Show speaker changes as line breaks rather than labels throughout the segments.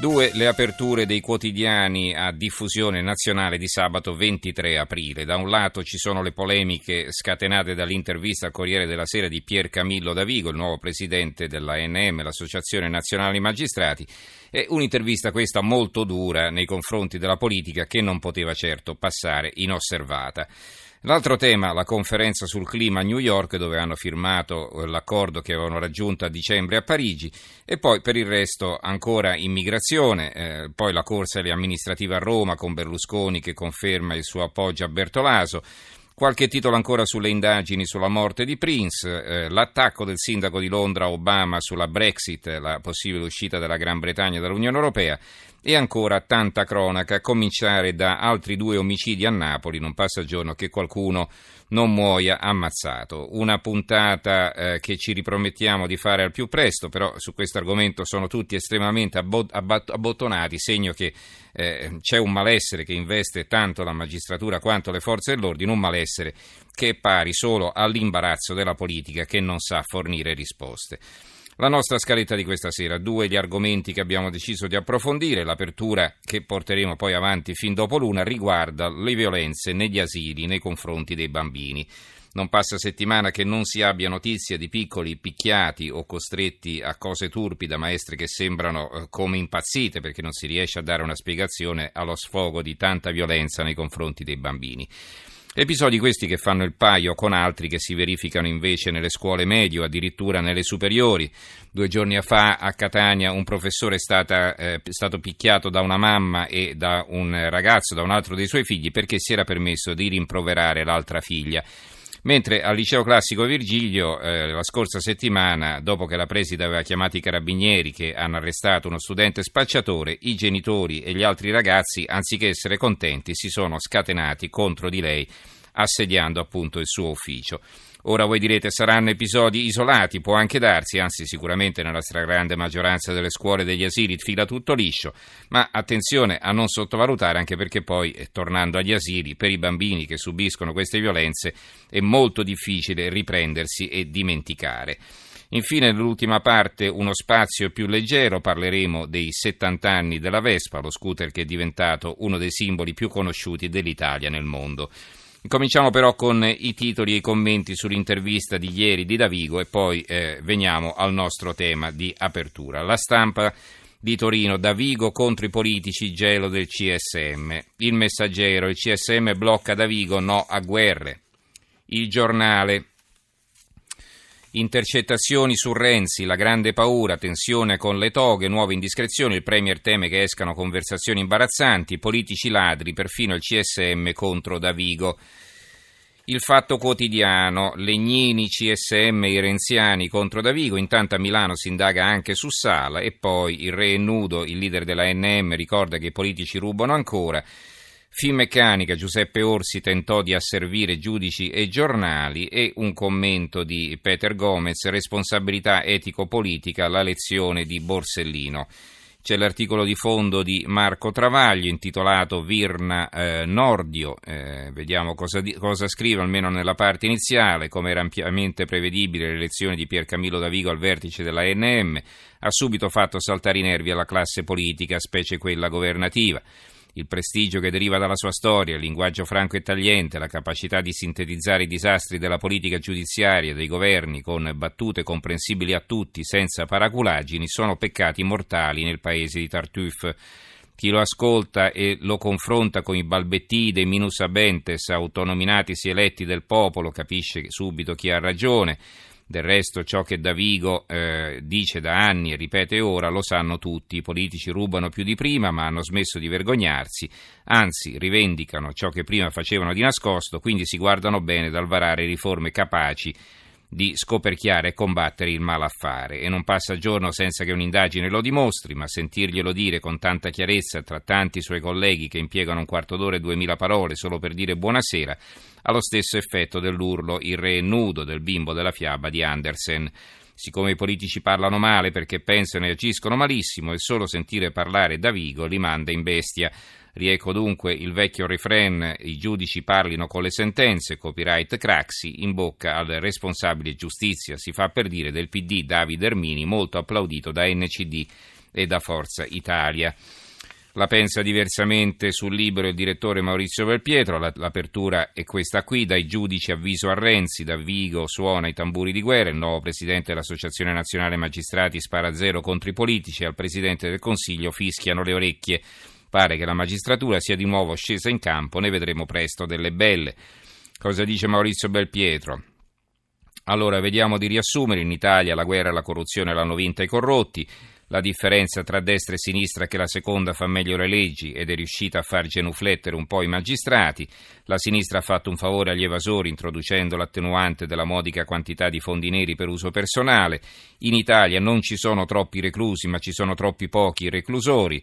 Due le aperture dei quotidiani a diffusione nazionale di sabato 23 aprile. Da un lato ci sono le polemiche scatenate dall'intervista al Corriere della Sera di Pier Camillo Davigo, il nuovo presidente dell'ANM, l'Associazione Nazionale Magistrati, e un'intervista questa molto dura nei confronti della politica che non poteva certo passare inosservata. L'altro tema, la conferenza sul clima a New York, dove hanno firmato eh, l'accordo che avevano raggiunto a dicembre a Parigi, e poi per il resto ancora immigrazione, eh, poi la corsa alle amministrative a Roma con Berlusconi che conferma il suo appoggio a Bertolaso. Qualche titolo ancora sulle indagini sulla morte di Prince, eh, l'attacco del sindaco di Londra Obama sulla Brexit, la possibile uscita della Gran Bretagna dall'Unione Europea e ancora tanta cronaca, a cominciare da altri due omicidi a Napoli, non passa giorno che qualcuno non muoia ammazzato. Una puntata eh, che ci ripromettiamo di fare al più presto, però su questo argomento sono tutti estremamente abbot- abbottonati, segno che eh, c'è un malessere che investe tanto la magistratura quanto le forze dell'ordine, un malessere che è pari solo all'imbarazzo della politica che non sa fornire risposte. La nostra scaletta di questa sera, due gli argomenti che abbiamo deciso di approfondire, l'apertura che porteremo poi avanti fin dopo l'una riguarda le violenze negli asili nei confronti dei bambini. Non passa settimana che non si abbia notizia di piccoli picchiati o costretti a cose turpi da maestre che sembrano eh, come impazzite perché non si riesce a dare una spiegazione allo sfogo di tanta violenza nei confronti dei bambini. Episodi questi che fanno il paio con altri che si verificano invece nelle scuole medie o addirittura nelle superiori. Due giorni fa a Catania un professore è stata, eh, stato picchiato da una mamma e da un ragazzo, da un altro dei suoi figli, perché si era permesso di rimproverare l'altra figlia. Mentre al liceo classico Virgilio, eh, la scorsa settimana, dopo che la preside aveva chiamato i carabinieri che hanno arrestato uno studente spacciatore, i genitori e gli altri ragazzi, anziché essere contenti, si sono scatenati contro di lei, assediando appunto il suo ufficio. Ora voi direte saranno episodi isolati, può anche darsi, anzi sicuramente nella stragrande maggioranza delle scuole e degli asili fila tutto liscio, ma attenzione a non sottovalutare anche perché poi, eh, tornando agli asili, per i bambini che subiscono queste violenze è molto difficile riprendersi e dimenticare. Infine, nell'ultima parte, uno spazio più leggero, parleremo dei 70 anni della Vespa, lo scooter che è diventato uno dei simboli più conosciuti dell'Italia nel mondo. Cominciamo però con i titoli e i commenti sull'intervista di ieri di Davigo e poi eh, veniamo al nostro tema di apertura. La stampa di Torino, Davigo contro i politici, gelo del CSM. Il messaggero, il CSM blocca Davigo, no a guerre. Il giornale, Intercettazioni su Renzi, la grande paura, tensione con le toghe, nuove indiscrezioni, il Premier teme che escano conversazioni imbarazzanti, politici ladri, perfino il CSM contro Davigo. Il fatto quotidiano, Legnini, CSM, i renziani contro Davigo, intanto a Milano si indaga anche su Sala e poi il re è nudo, il leader della NM ricorda che i politici rubano ancora. Finmeccanica Giuseppe Orsi tentò di asservire giudici e giornali e un commento di Peter Gomez, responsabilità etico-politica, la lezione di Borsellino. C'è l'articolo di fondo di Marco Travaglio intitolato Virna eh, Nordio, eh, vediamo cosa, di, cosa, scrive almeno nella parte iniziale, come era ampiamente prevedibile l'elezione di Pier Camillo Davigo al vertice della NM, ha subito fatto saltare i nervi alla classe politica, specie quella governativa il prestigio che deriva dalla sua storia, il linguaggio franco e tagliente, la capacità di sintetizzare i disastri della politica giudiziaria dei governi con battute comprensibili a tutti, senza paraculaggini, sono peccati mortali nel paese di Tartuffe. Chi lo ascolta e lo confronta con i balbetti dei minus abentes autonominatisi eletti del popolo capisce subito chi ha ragione. Del resto ciò che Davigo eh, dice da anni e ripete ora lo sanno tutti, i politici rubano più di prima ma hanno smesso di vergognarsi, anzi rivendicano ciò che prima facevano di nascosto, quindi si guardano bene dal varare riforme capaci di scoperchiare e combattere il malaffare e non passa giorno senza che un'indagine lo dimostri, ma sentirglielo dire con tanta chiarezza tra tanti suoi colleghi che impiegano un quarto d'ora e duemila parole solo per dire buonasera, ha lo stesso effetto dell'urlo il re nudo del bimbo della fiaba di Andersen. Siccome i politici parlano male perché pensano e agiscono malissimo e solo sentire parlare Davigo li manda in bestia. Rieco dunque il vecchio refrain i giudici parlino con le sentenze, copyright Craxi, in bocca al responsabile giustizia, si fa per dire del PD Davide Ermini, molto applaudito da NCD e da Forza Italia. La pensa diversamente sul libro il direttore Maurizio Belpietro, l'apertura è questa qui, dai giudici avviso a Renzi, da Vigo suona i tamburi di guerra, il nuovo presidente dell'Associazione Nazionale Magistrati spara zero contro i politici, al presidente del Consiglio fischiano le orecchie. Pare che la magistratura sia di nuovo scesa in campo, ne vedremo presto delle belle. Cosa dice Maurizio Belpietro? Allora, vediamo di riassumere. In Italia la guerra e la corruzione l'hanno vinta i corrotti. La differenza tra destra e sinistra è che la seconda fa meglio le leggi ed è riuscita a far genuflettere un po' i magistrati. La sinistra ha fatto un favore agli evasori introducendo l'attenuante della modica quantità di fondi neri per uso personale. In Italia non ci sono troppi reclusi, ma ci sono troppi pochi reclusori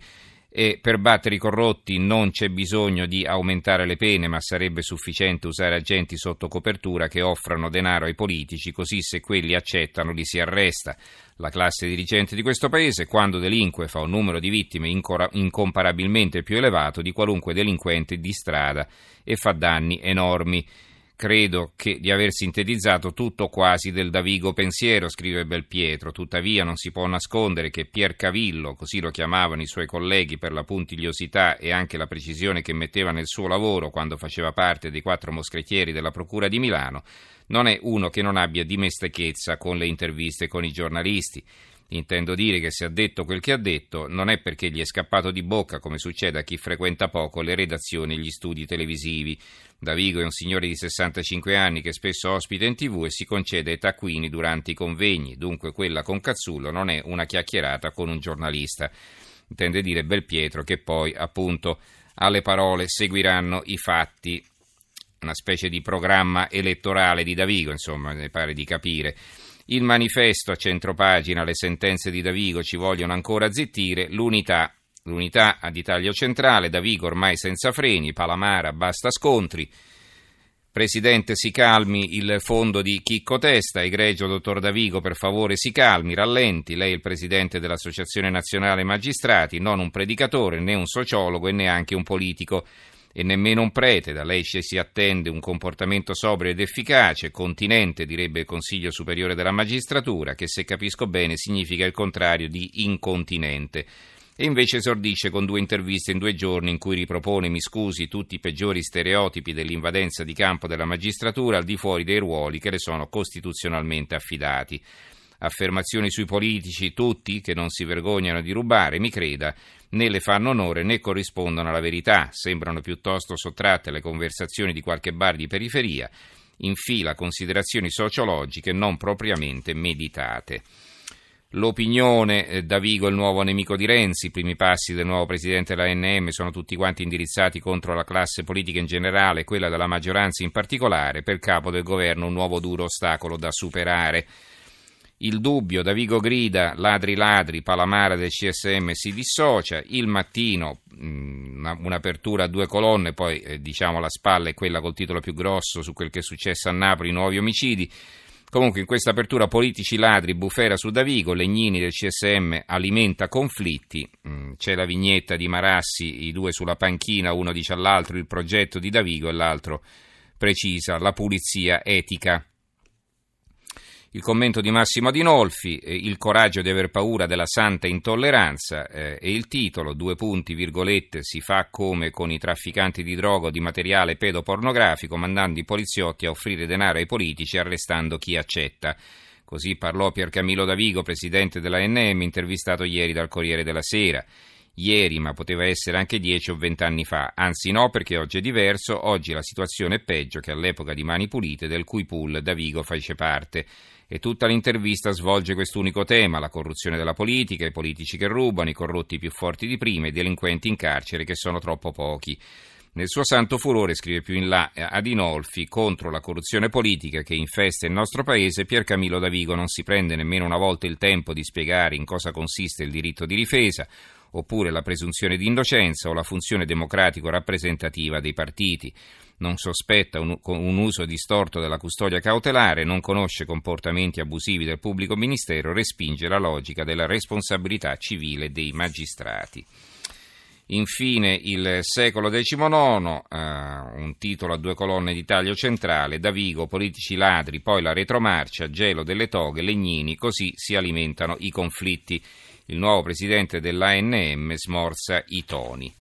e per battere i corrotti non c'è bisogno di aumentare le pene, ma sarebbe sufficiente usare agenti sotto copertura che offrano denaro ai politici, così se quelli accettano li si arresta. La classe dirigente di questo paese, quando delinque, fa un numero di vittime incomparabilmente più elevato di qualunque delinquente di strada e fa danni enormi. Credo che di aver sintetizzato tutto quasi del Davigo pensiero, scrive Belpietro. Tuttavia non si può nascondere che Pier Cavillo, così lo chiamavano i suoi colleghi per la puntigliosità e anche la precisione che metteva nel suo lavoro quando faceva parte dei quattro moschettieri della Procura di Milano, non è uno che non abbia dimestichezza con le interviste con i giornalisti. Intendo dire che se ha detto quel che ha detto non è perché gli è scappato di bocca come succede a chi frequenta poco le redazioni e gli studi televisivi. Davigo è un signore di 65 anni che spesso ospita in tv e si concede ai taccuini durante i convegni, dunque quella con Cazzullo non è una chiacchierata con un giornalista. Intende dire Belpietro che poi appunto alle parole seguiranno i fatti una specie di programma elettorale di Davigo, insomma, mi pare di capire. Il manifesto a centropagina, le sentenze di Davigo ci vogliono ancora zittire, l'unità, l'unità ad Italia Centrale, Davigo ormai senza freni, Palamara basta scontri. Presidente si calmi il fondo di Chicco Testa, egregio dottor Davigo per favore si calmi, rallenti, lei è il presidente dell'Associazione Nazionale Magistrati, non un predicatore né un sociologo e neanche un politico e nemmeno un prete, da lei si attende un comportamento sobrio ed efficace, continente, direbbe il Consiglio Superiore della Magistratura, che se capisco bene significa il contrario di incontinente. E invece esordisce con due interviste in due giorni in cui ripropone, mi scusi, tutti i peggiori stereotipi dell'invadenza di campo della magistratura al di fuori dei ruoli che le sono costituzionalmente affidati affermazioni sui politici, tutti che non si vergognano di rubare, mi creda, né le fanno onore né corrispondono alla verità, sembrano piuttosto sottratte alle conversazioni di qualche bar di periferia, in fila considerazioni sociologiche non propriamente meditate. L'opinione eh, da Vigo il nuovo nemico di Renzi, i primi passi del nuovo presidente dell'ANM sono tutti quanti indirizzati contro la classe politica in generale quella della maggioranza in particolare, per capo del governo un nuovo duro ostacolo da superare. Il dubbio, da Vigo grida, ladri ladri, Palamara del CSM si dissocia, il mattino mm, un'apertura a due colonne, poi eh, diciamo la spalla è quella col titolo più grosso su quel che è successo a Napoli, nuovi omicidi. Comunque in questa apertura politici ladri, bufera su Davigo, Legnini del CSM alimenta conflitti, mm, c'è la vignetta di Marassi, i due sulla panchina, uno dice all'altro il progetto di Davigo e l'altro precisa la pulizia etica. Il commento di Massimo Adinolfi, eh, il coraggio di aver paura della santa intolleranza eh, e il titolo, due punti, virgolette, si fa come con i trafficanti di droga o di materiale pedopornografico, mandando i poliziotti a offrire denaro ai politici arrestando chi accetta. Così parlò Pier Camillo Davigo, presidente della NM, intervistato ieri dal Corriere della Sera. Ieri, ma poteva essere anche dieci o vent'anni fa. Anzi no, perché oggi è diverso, oggi la situazione è peggio che all'epoca di Mani Pulite, del cui pool Davigo fece parte. E tutta l'intervista svolge quest'unico tema, la corruzione della politica, i politici che rubano, i corrotti più forti di prima, i delinquenti in carcere che sono troppo pochi. Nel suo santo furore, scrive più in là Adinolfi, contro la corruzione politica che infesta il nostro paese, Pier Camillo Davigo non si prende nemmeno una volta il tempo di spiegare in cosa consiste il diritto di difesa, oppure la presunzione di innocenza o la funzione democratico-rappresentativa dei partiti. Non sospetta un, un, uso distorto della custodia cautelare, non conosce comportamenti abusivi del pubblico ministero, respinge la logica della responsabilità civile dei magistrati. Infine il secolo XIX, eh, un titolo a due colonne di taglio centrale, da Vigo, politici ladri, poi la retromarcia, gelo delle toghe, legnini, così si alimentano i conflitti. Il nuovo presidente dell'ANM smorza i toni.